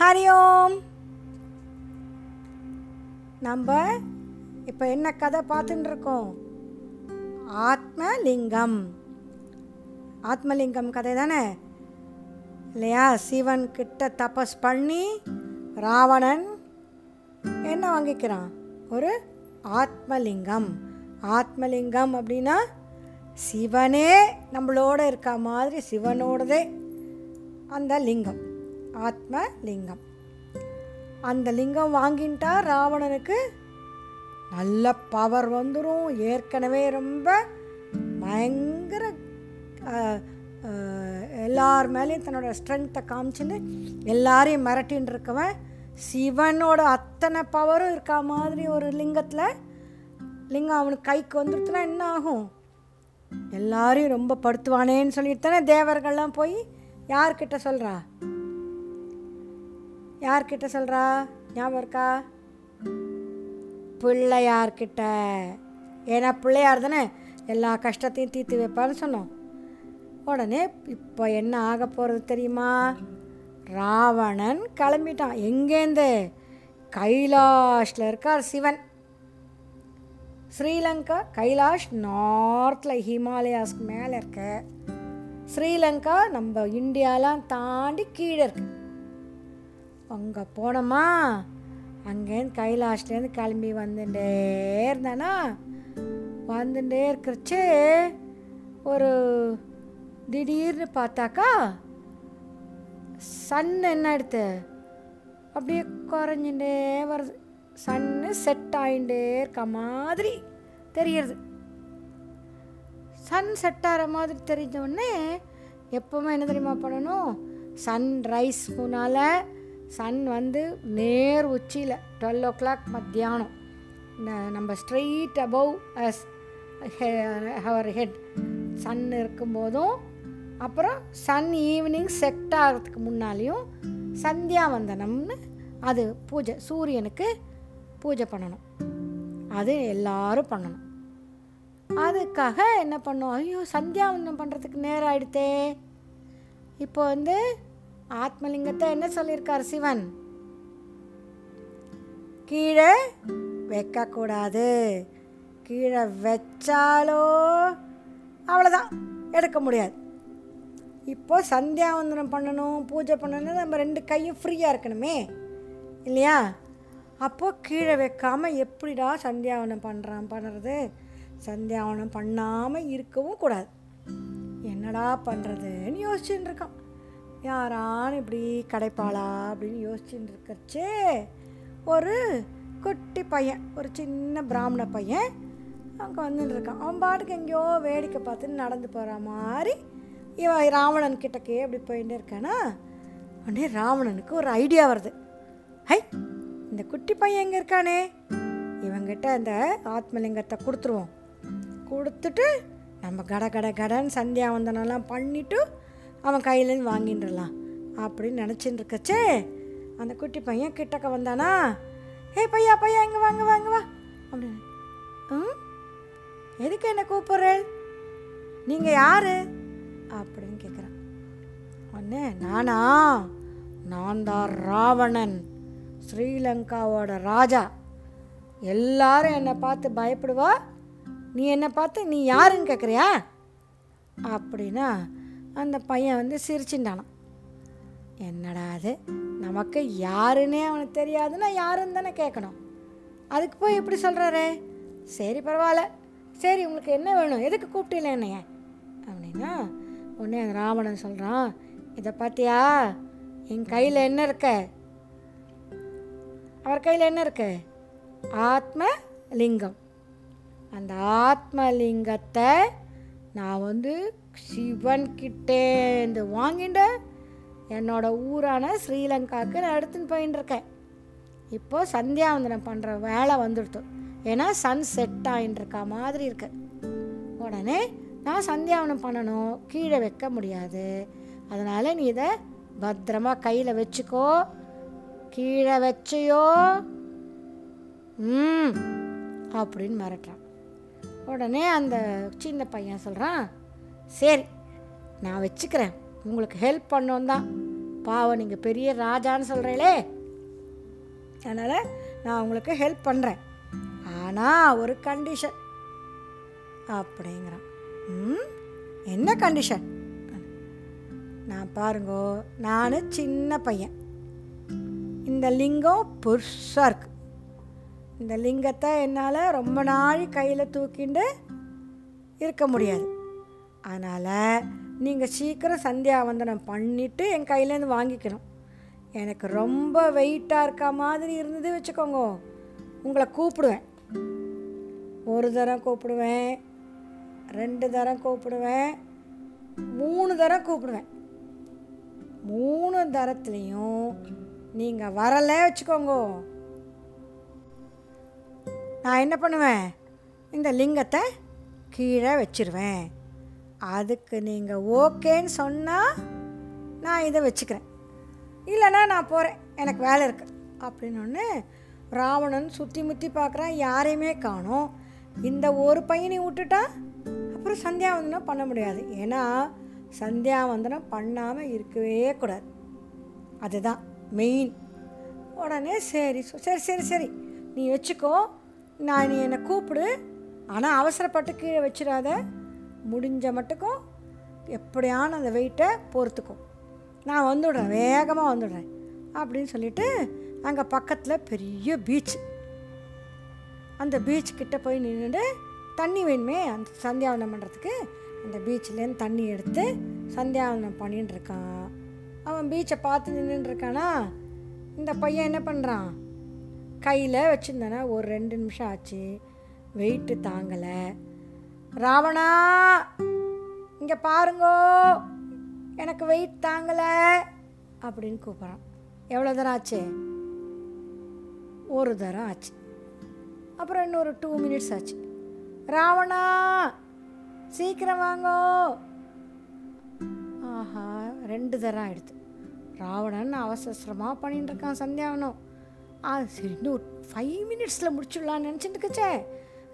ஹரி ஓம். நம்ம இப்போ என்ன கதை பார்த்துட்டு இருக்கோம்? ஆத்மலிங்கம். ஆத்மலிங்கம் கதை தானே? இல்லையா? சிவன் கிட்ட தபஸ் பண்ணி ராவணன் என்ன வாங்கிக்கிறான்? ஒரு ஆத்மலிங்கம். ஆத்மலிங்கம் அப்படின்னா சிவனே நம்மளோட இருக்க மாதிரி சிவனோடதே அந்த லிங்கம். ஆத்ம லிங்கம் அந்த லிங்கம் வாங்கிட்டா ராவணனுக்கு நல்ல பவர் வந்துடும் ஏற்கனவே ரொம்ப பயங்கர எல்லார் மேலேயும் தன்னோட ஸ்ட்ரென்த்தை காமிச்சுன்னு எல்லாரையும் மிரட்டின்னு இருக்கவன் சிவனோட அத்தனை பவரும் இருக்கா மாதிரி ஒரு லிங்கத்தில் லிங்கம் அவனுக்கு கைக்கு வந்துடுத்துனா என்ன ஆகும்? எல்லாரையும் ரொம்ப படுத்துவானேன்னு சொல்லிட்டு தானே தேவர்கள்லாம் போய் யார்கிட்ட சொல்கிறா யார்கிட்ட சொல்கிறா ஞாபகம் இருக்கா? பிள்ளையார்கிட்ட. ஏன்னா பிள்ளையார் தானே எல்லா கஷ்டத்தையும் தீர்த்து வைப்பான்னு சொன்னோம். உடனே இப்போ என்ன ஆக போகிறது தெரியுமா? ராவணன் கிளம்பிட்டான். எங்கேருந்து? கைலாஷில் இருக்கார் சிவன். ஸ்ரீலங்கா கைலாஷ் நார்த்தில் ஹிமாலயாஸ்க்கு மேலே இருக்க. ஸ்ரீலங்கா நம்ம இந்தியாலாம் தாண்டி கீழே இருக்குது அங்கே போனோமா? அங்கேருந்து கைலாஷ்லேருந்து கிளம்பி வந்துட்டே இருந்தானா? வந்துட்டே இருக்கிறச்சு ஒரு திடீர்னு பார்த்தாக்கா சன் என்ன எடுத்து? அப்படியே குறைஞ்சுட்டே வருது. சன்னு செட் ஆகிட்டே இருக்க மாதிரி தெரியுது. சன் செட் ஆகிற மாதிரி தெரிஞ்ச உடனே எப்போவுமே என்ன தெரியுமா பண்ணணும்? சன் ரைஸ் முன்னால் சன் வந்து நேர் உச்சியில் டுவெல் ஓ கிளாக் மத்தியானம். ந- நம்ம straight above us our head sun இருக்கும்போதும் அப்புறம் சன் ஈவினிங் செட் ஆகிறதுக்கு முன்னாலேயும் சந்தியாவந்தனம்னு அது பூஜை சூரியனுக்கு பூஜை பண்ணணும். அது எல்லாரும் பண்ணணும். அதுக்காக என்ன பண்ணோம் ஐயோ சந்தியாவந்தனம் பண்ணுறதுக்கு நேரம் ஆகிடுத்தே இப்போ வந்து ஆத்மலிங்கத்தை என்ன சொல்லியிருக்கார் சிவன்? கீழே வைக்கக்கூடாது. கீழே வச்சாலோ அவ்வளோதான் எடுக்க முடியாது. இப்போது சந்தியாவந்தனம் பண்ணணும் பூஜை பண்ணணும் நம்ம ரெண்டு கையும் ஃப்ரீயாக இருக்கணுமே இல்லையா? அப்போது கீழே வைக்காமல் எப்படிடா சந்தியாவனம் பண்ணுறான் பண்ணுறது சந்தியாவனம் பண்ணாமல் இருக்கவும் கூடாது. என்னடா பண்ணுறதுன்னு யோசிச்சுட்டு இருக்கான் யாரான்னு இப்படி கிடைப்பாளா அப்படின்னு யோசிச்சுட்டு இருக்கிறச்சே ஒரு குட்டி பையன் ஒரு சின்ன பிராமண பையன் அங்கே வந்துட்டு இருக்கான். அவன் பாட்டுக்கு எங்கேயோ வேடிக்கை பார்த்துன்னு நடந்து போகிற மாதிரி இவன் ராவணன் கிட்டக்கே அப்படி போயிட்டு இருக்கானா? உடனே ராவணனுக்கு ஒரு ஐடியா வருது. ஹை இந்த குட்டி பையன் எங்கே இருக்கானே? இவங்கிட்ட அந்த ஆத்மலிங்கத்தை கொடுத்துருவோம். கொடுத்துட்டு நம்ம கட கட கடன்னு சந்தியாவந்தனெல்லாம் பண்ணிவிட்டு அவன் கையிலேருந்து வாங்கின்றலாம். அப்படின்னு நினச்சின்னு இருக்கச்சே அந்த குட்டி பையன் கிட்டக்க வந்தானா? ஏ பையா பையா இங்கே வாங்க வாங்க வா அப்படின்னு. ம்? எதுக்கு என்ன கூப்பிட்றேன் நீங்கள் யார்? அப்படின்னு கேட்குறான் ஒன்று நானா? நான் தான் ராவணன் ஸ்ரீலங்காவோட ராஜா. எல்லாரும் என்னை பார்த்து பயப்படுவா? நீ என்னை பார்த்து நீ யாருன்னு கேட்குறியா அப்படின்னா அந்த பையன் வந்து சிரிச்சுட்டானான் என்னடா அது? நமக்கு யாருன்னே அவனுக்கு தெரியாதுன்னா யாருன்னு தானே கேட்கணும். அதுக்கு போய் எப்படி சொல்கிறாரு சரி பரவாயில்ல. சரி உங்களுக்கு என்ன வேணும்? எதுக்கு கூப்பிட்டீங்க என்னைய? அப்படின்னா உடனே அந்த ராவணன் சொல்கிறான் இதை பார்த்தியா என் கையில் என்ன இருக்க? அவர் கையில் என்ன இருக்கு? ஆத்ம லிங்கம் அந்த ஆத்மலிங்கத்தை நான் வந்து சிவன் இந்த வாங்கிட்டு என்னோட ஊரான ஸ்ரீலங்காவுக்கு நான் எடுத்துன்னு போயின்னு இருக்கேன் இப்போ சந்தியாவந்தனம் பண்ணுற வேலை வந்துடுத்து. ஏன்னா சன் செட் ஆகிட்டு இருக்கா மாதிரி இருக்கு. உடனே நான் சந்தியாவனம் பண்ணணும். கீழே வைக்க முடியாது. அதனால் நீ இதை பத்திரமா கையில் வச்சுக்கோ. கீழே வச்சியோ. ம். அப்படின்னு மிரட்டுறான். உடனே அந்த சின்ன பையன் சொல்கிறான் சரி நான் வச்சுக்கிறேன். உங்களுக்கு ஹெல்ப் பண்ணோம் தான். பாவம் நீங்கள் பெரிய ராஜான்னு சொல்கிறீங்களே அதனால் நான் உங்களுக்கு ஹெல்ப் பண்ணுறேன் ஆனால் ஒரு கண்டிஷன் அப்படிங்கிறான். ம் என்ன கண்டிஷன் நான் பாருங்கோ நான் சின்ன பையன். இந்த லிங்கம் பெருசாக இருக்குது இந்த லிங்கத்தை என்னால் ரொம்ப நாள் கையில் தூக்கிண்டு இருக்க முடியாது. அதனால் நீங்கள் சீக்கிரம் சந்தியாவந்தனம் பண்ணிவிட்டு என் கையிலேருந்து வாங்கிக்கணும். எனக்கு ரொம்ப வெயிட்டாக இருக்க மாதிரி இருந்தது வச்சுக்கோங்க. உங்களை கூப்பிடுவேன். ஒரு தரம் கூப்பிடுவேன். ரெண்டு தரம் கூப்பிடுவேன். மூணு தரம் கூப்பிடுவேன். மூணு தரத்துலேயும் நீங்கள் வரல வச்சுக்கோங்க. நான் என்ன பண்ணுவேன்? இந்த லிங்கத்தை கீழே வச்சிருவேன். அதுக்கு நீங்கள் ஓகேன்னு சொன்னால் நான் இதை வச்சுக்கிறேன். இல்லைன்னா நான் போகிறேன் எனக்கு வேலை இருக்குது அப்படின்னு ராவணன் சுற்றி முற்றி பார்க்குறான். யாரையுமே காணோம். இந்த ஒரு பையனை விட்டுட்டா அப்புறம் சந்தியாவந்தனம் பண்ண முடியாது. ஏன்னா சந்தியாவந்தனம் பண்ணாமல் இருக்கவே கூடாது. அதுதான் மெயின் உடனே சரி சரி சரி சரி. நீ வச்சுக்கோ. நான் நீ என்னை கூப்பிடு. ஆனால் அவசரப்பட்டு கீழே வச்சிடாத. முடிஞ்ச மட்டுக்கும் எப்படியான அந்த வெயிட்டை பொறுத்துக்கும் நான் வந்துடுறேன். வேகமாக வந்துடுறேன். அப்படின்னு சொல்லிட்டு அங்கே பக்கத்தில் பெரிய பீச் அந்த பீச் கிட்டே போய் நின்றுட்டு தண்ணி வேணுமே? அந்த சந்தியாவனம் பண்ணுறதுக்கு அந்த பீச்லேருந்து தண்ணி எடுத்து சந்தியாவனம் பண்ணிட்டு இருக்கான். அவன் பீச்சை பார்த்து நின்றுட்டு இருக்கானா? இந்த பையன் என்ன பண்ணுறான் கையில் வச்சுருந்தேன்னா ஒரு ரெண்டு நிமிஷம் ஆச்சு. வெயிட்டு தாங்கலை. ராவணா இங்கே பாருங்கோ. எனக்கு வெயிட் தாங்கலை. அப்படின்னு கூப்பிட்றான். எவ்வளோ தரம் ஆச்சு? ஒரு தரம் ஆச்சு. அப்புறம் இன்னொரு டூ மினிட்ஸ் ஆச்சு. ராவணா சீக்கிரம் வாங்கோ. ஆஹா ரெண்டு தரம் ஆயிடுது. ராவணன் அவசரமாக பண்ணிட்டு இருக்கான் சந்தியாவனம். ஆ சரி இன்னும் ஃபைவ் மினிட்ஸில் முடிச்சுடலான்னு நினச்சிட்டுக்கச்சே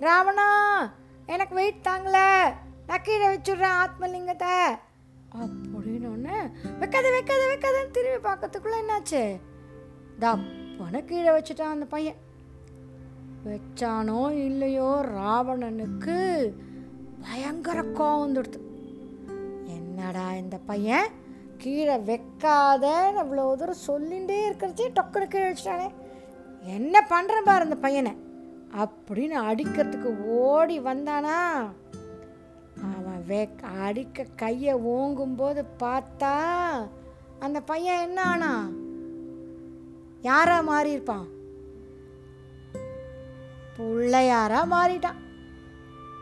ராவணா எனக்கு வெயிட் தாங்கல. நான் கீழே வச்சுடுறேன் ஆத்மலிங்கத்தை. அப்படின்னு ஒன்று வைக்காத வைக்காத வைக்காதன்னு திரும்பி பார்க்கறதுக்குள்ளே என்னாச்சு? தப்பனை கீழே வச்சுட்டான் அந்த பையன். வச்சானோ இல்லையோ ராவணனுக்கு பயங்கர கோவம் வந்துடுது. என்னடா இந்த பையன்? கீழே வைக்காத இவ்வளோ தூரம் சொல்லிகிட்டே இருக்கிறச்சே டொக்குனு கீழே வச்சுட்டானே. என்ன பண்ணுறேன் பாரு இந்த பையனை. அப்படின்னு அடிக்கிறதுக்கு ஓடி வந்தானா? அவன் வே அடிக்க கையை ஓங்கும்போது பார்த்தா அந்த பையன் என்ன ஆனா? யாரா மாறியிருப்பான் பிள்ளையாரா மாறிட்டான்.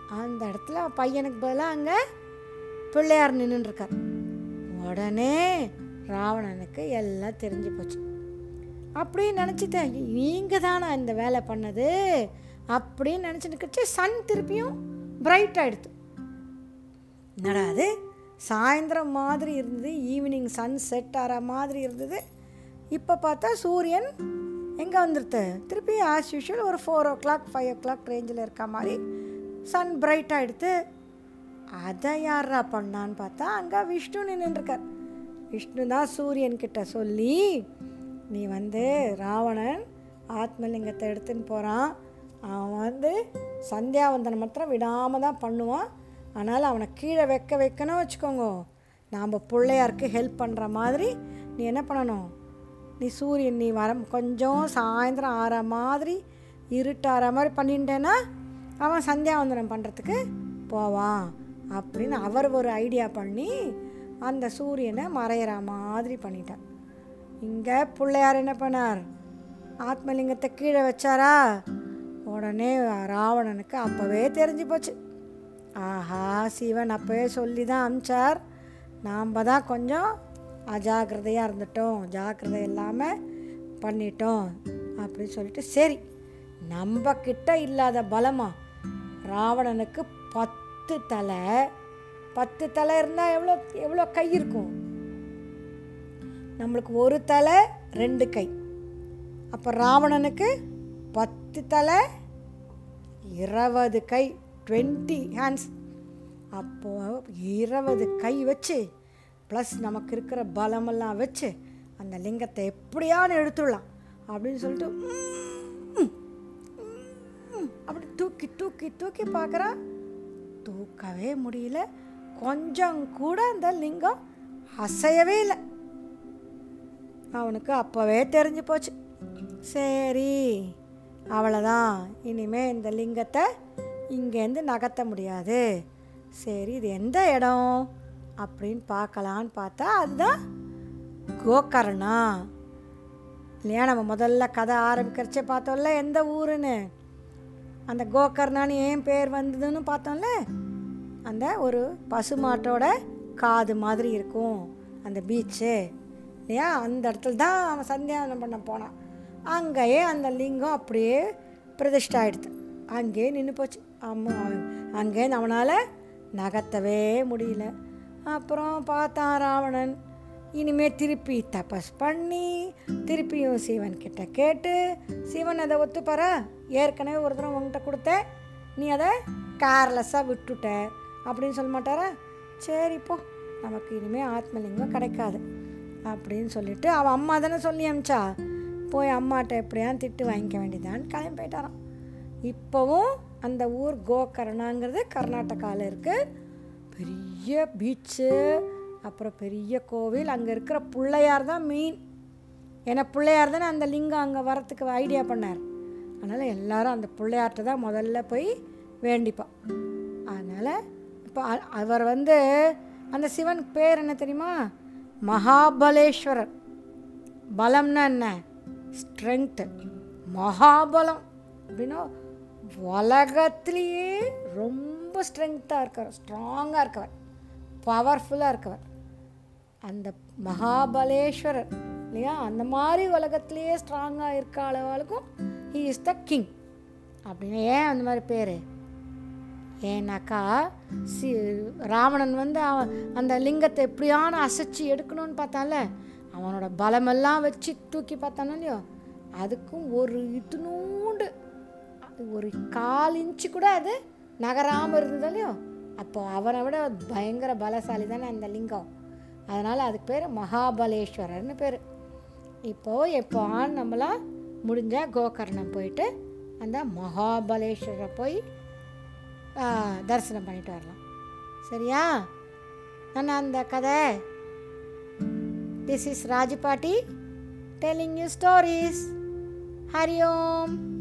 அந்த இடத்துல பையனுக்கு பதிலாக அங்கே பிள்ளையார் நின்றுருக்கார் உடனே ராவணனுக்கு எல்லாம் தெரிஞ்சு போச்சு. அப்படின்னு நினச்சிட்டேன். நீங்கள் தானா இந்த வேலை பண்ணது? அப்படின்னு நினச்சிட்டு சன் திருப்பியும் பிரைட் ஆகிடுது என்னடா அது? சாயந்தரம் மாதிரி இருந்தது ஈவினிங் சன் செட் ஆகிற மாதிரி இருந்தது. இப்போ பார்த்தா சூரியன் எங்கே வந்துடுது திருப்பி ஆஸ் யூஷுவல் ஒரு four o'clock five o'clock ரேஞ்சில் இருக்க மாதிரி சன் பிரைட் ஆகிடுது அதை யாரா பண்ணான்னு பார்த்தா அங்கே விஷ்ணு நின்றுருக்கார் விஷ்ணு தான் சூரியன்கிட்ட சொல்லி நீ வந்து ராவணன் ஆத்மலிங்கத்தை எடுத்துன்னு போகிறான் அவன் வந்து சந்தியாவந்தனம் மாத்திரம் விடாமல் தான் பண்ணுவான். ஆனால் அவனை கீழே வைக்க வைக்கணும் வச்சுக்கோங்க. நாம் பிள்ளையாருக்கு ஹெல்ப் பண்ணுற மாதிரி நீ என்ன பண்ணணும்? நீ சூரியன் நீ வர கொஞ்சம் சாயந்தரம் ஆற மாதிரி இருட்டாற மாதிரி பண்ணிட்டேன்னா அவன் சந்தியாவந்தனம் பண்ணுறதுக்கு போவான். அப்படின்னு அவர் ஒரு ஐடியா பண்ணி அந்த சூரியனை மறையிற மாதிரி பண்ணிட்டான். இங்கே பிள்ளையார் என்ன பண்ணார்? ஆத்மலிங்கத்தை கீழே வச்சாரா? உடனே ராவணனுக்கு அப்போவே தெரிஞ்சு போச்சு. ஆஹா சிவன் அப்போவே சொல்லி தான் அமிச்சார். நாம் தான் கொஞ்சம் அஜாக்கிரதையாக இருந்துட்டோம். ஜாக்கிரதை இல்லாமல் பண்ணிட்டோம் அப்படின்னு சொல்லிட்டு சரி நம்ம கிட்ட இல்லாத பலமா? ராவணனுக்கு பத்து தலை. பத்து தலை இருந்தால் எவ்வளோ எவ்வளோ கை இருக்கும்? நம்மளுக்கு ஒரு தலை ரெண்டு கை. அப்போ ராவணனுக்கு பத்து தலை இருபது கை டுவெண்ட்டி ஹேண்ட்ஸ் அப்போது இருபது கை வச்சு ப்ளஸ் நமக்கு இருக்கிற பலமெல்லாம் வச்சு அந்த லிங்கத்தை எப்படியானு எடுத்துடலாம் அப்படின்னு சொல்லிட்டு அப்படி தூக்கி தூக்கி தூக்கி பார்க்குறா. தூக்கவே முடியல. கொஞ்சம் கூட அந்த லிங்கம் அசையவே இல்லை. அவனுக்கு அப்போவே தெரிஞ்சு போச்சு. சரி அவ்வளோதான் இனிமே இந்த லிங்கத்தை இங்கேருந்து நகர்த்த முடியாது. சரி இது எந்த இடம்? அப்படின்னு பார்க்கலான்னு பார்த்தா அதுதான் கோகர்ணா. இல்லையா நம்ம முதல்ல கதை ஆரம்பிக்கிறச்சே பார்த்தோம்ல எந்த ஊருன்னு. அந்த கோகர்ணான்னு ஏன் பேர் வந்ததுன்னு பார்த்தோம்ல அந்த ஒரு பசுமாட்டோட காது மாதிரி இருக்கும் அந்த பீச்சு இல்லையா? அந்த இடத்துல தான் அவன் சந்தியாவனம் பண்ண போனான். அங்கேயே அந்த லிங்கம் அப்படியே பிரதிஷ்டை ஆகிடுது அங்கேயே நின்று போச்சு. அம்மா அங்கே அவனால் நகர்த்தவே முடியல. அப்புறம் பார்த்தான் ராவணன். இனிமே திருப்பி தபஸ் பண்ணி திருப்பியும் சிவன் கிட்ட கேட்டு சிவன் அதை ஒத்துப்பாரா? ஏற்கனவே ஒரு தடவை உங்ககிட்ட கொடுத்தேன். நீ அதை கேர்லெஸ்ஸாக விட்டுட்ட. அப்படின்னு சொல்ல மாட்டாரா? சரி நமக்கு இனிமேல் ஆத்மலிங்கம் கிடைக்காது. அப்படின்னு சொல்லிட்டு அவள் அம்மா தானே சொல்லி அமிச்சா. போய் அம்மாட்ட எப்படியான் திட்டு வாங்கிக்க வேண்டியதான்னு கிளம்பி போயிட்டாரான் இப்போவும் அந்த ஊர் கோகர்ணாங்கிறது கர்நாடகாவில் இருக்குது பெரிய பீச்சு அப்புறம் பெரிய கோவில் அங்கே இருக்கிற பிள்ளையார் தான் மெயின் ஏன்னா பிள்ளையார் தானே அந்த லிங்கம் அங்கே வரத்துக்கு ஐடியா பண்ணார். அதனால் எல்லாரும் அந்த பிள்ளையார்கிட்ட தான் முதல்ல போய் வேண்டிப்பான் அதனால் இப்போ அ- அவர் வந்து அந்த சிவன் பேர் என்ன தெரியுமா? மகாபலேஸ்வரர். பலம்னா என்ன? ஸ்ட்ரென்த்து மகாபலம். அப்படின்னா உலகத்திலேயே ரொம்ப ஸ்ட்ரென்த்தாக இருக்கவர் ஸ்ட்ராங்காக இருக்கவர் பவர்ஃபுல்லாக இருக்கவர். அந்த மகாபலேஸ்வரர் இல்லையா? அந்த மாதிரி உலகத்திலேயே ஸ்ட்ராங்காக இருக்க அளவுக்கும் ஹீ இஸ் த கிங் அப்படின்னு ஏன் அந்த மாதிரி பேர்? ஏன்னாக்கா சி ராவணன் வந்து அவன் அந்த லிங்கத்தை எப்படியான அசைச்சு எடுக்கணும்னு பார்த்தால அவனோட பலமெல்லாம் வச்சு தூக்கி பார்த்தானோ இல்லையோ அதுக்கும் ஒரு இத்துணூண்டு ஒரு கால் இன்ச்சு கூட அது நகராமல் இருந்தது இல்லையோ அப்போ அவனை விட பயங்கர பலசாலி தானே அந்த லிங்கம். அதனால் அதுக்கு பேர் மகாபலேஸ்வரர்னு பேர். இப்போது எப்போ நம்மளாம் முடிஞ்சால் கோகர்ணம் போயிட்டு அந்த மகாபலேஸ்வரரை போய் தரிசனம் பண்ணிட்டு வரலாம். சரியா? நான் அந்த கதை. This is Rajapatti telling you stories Hari Om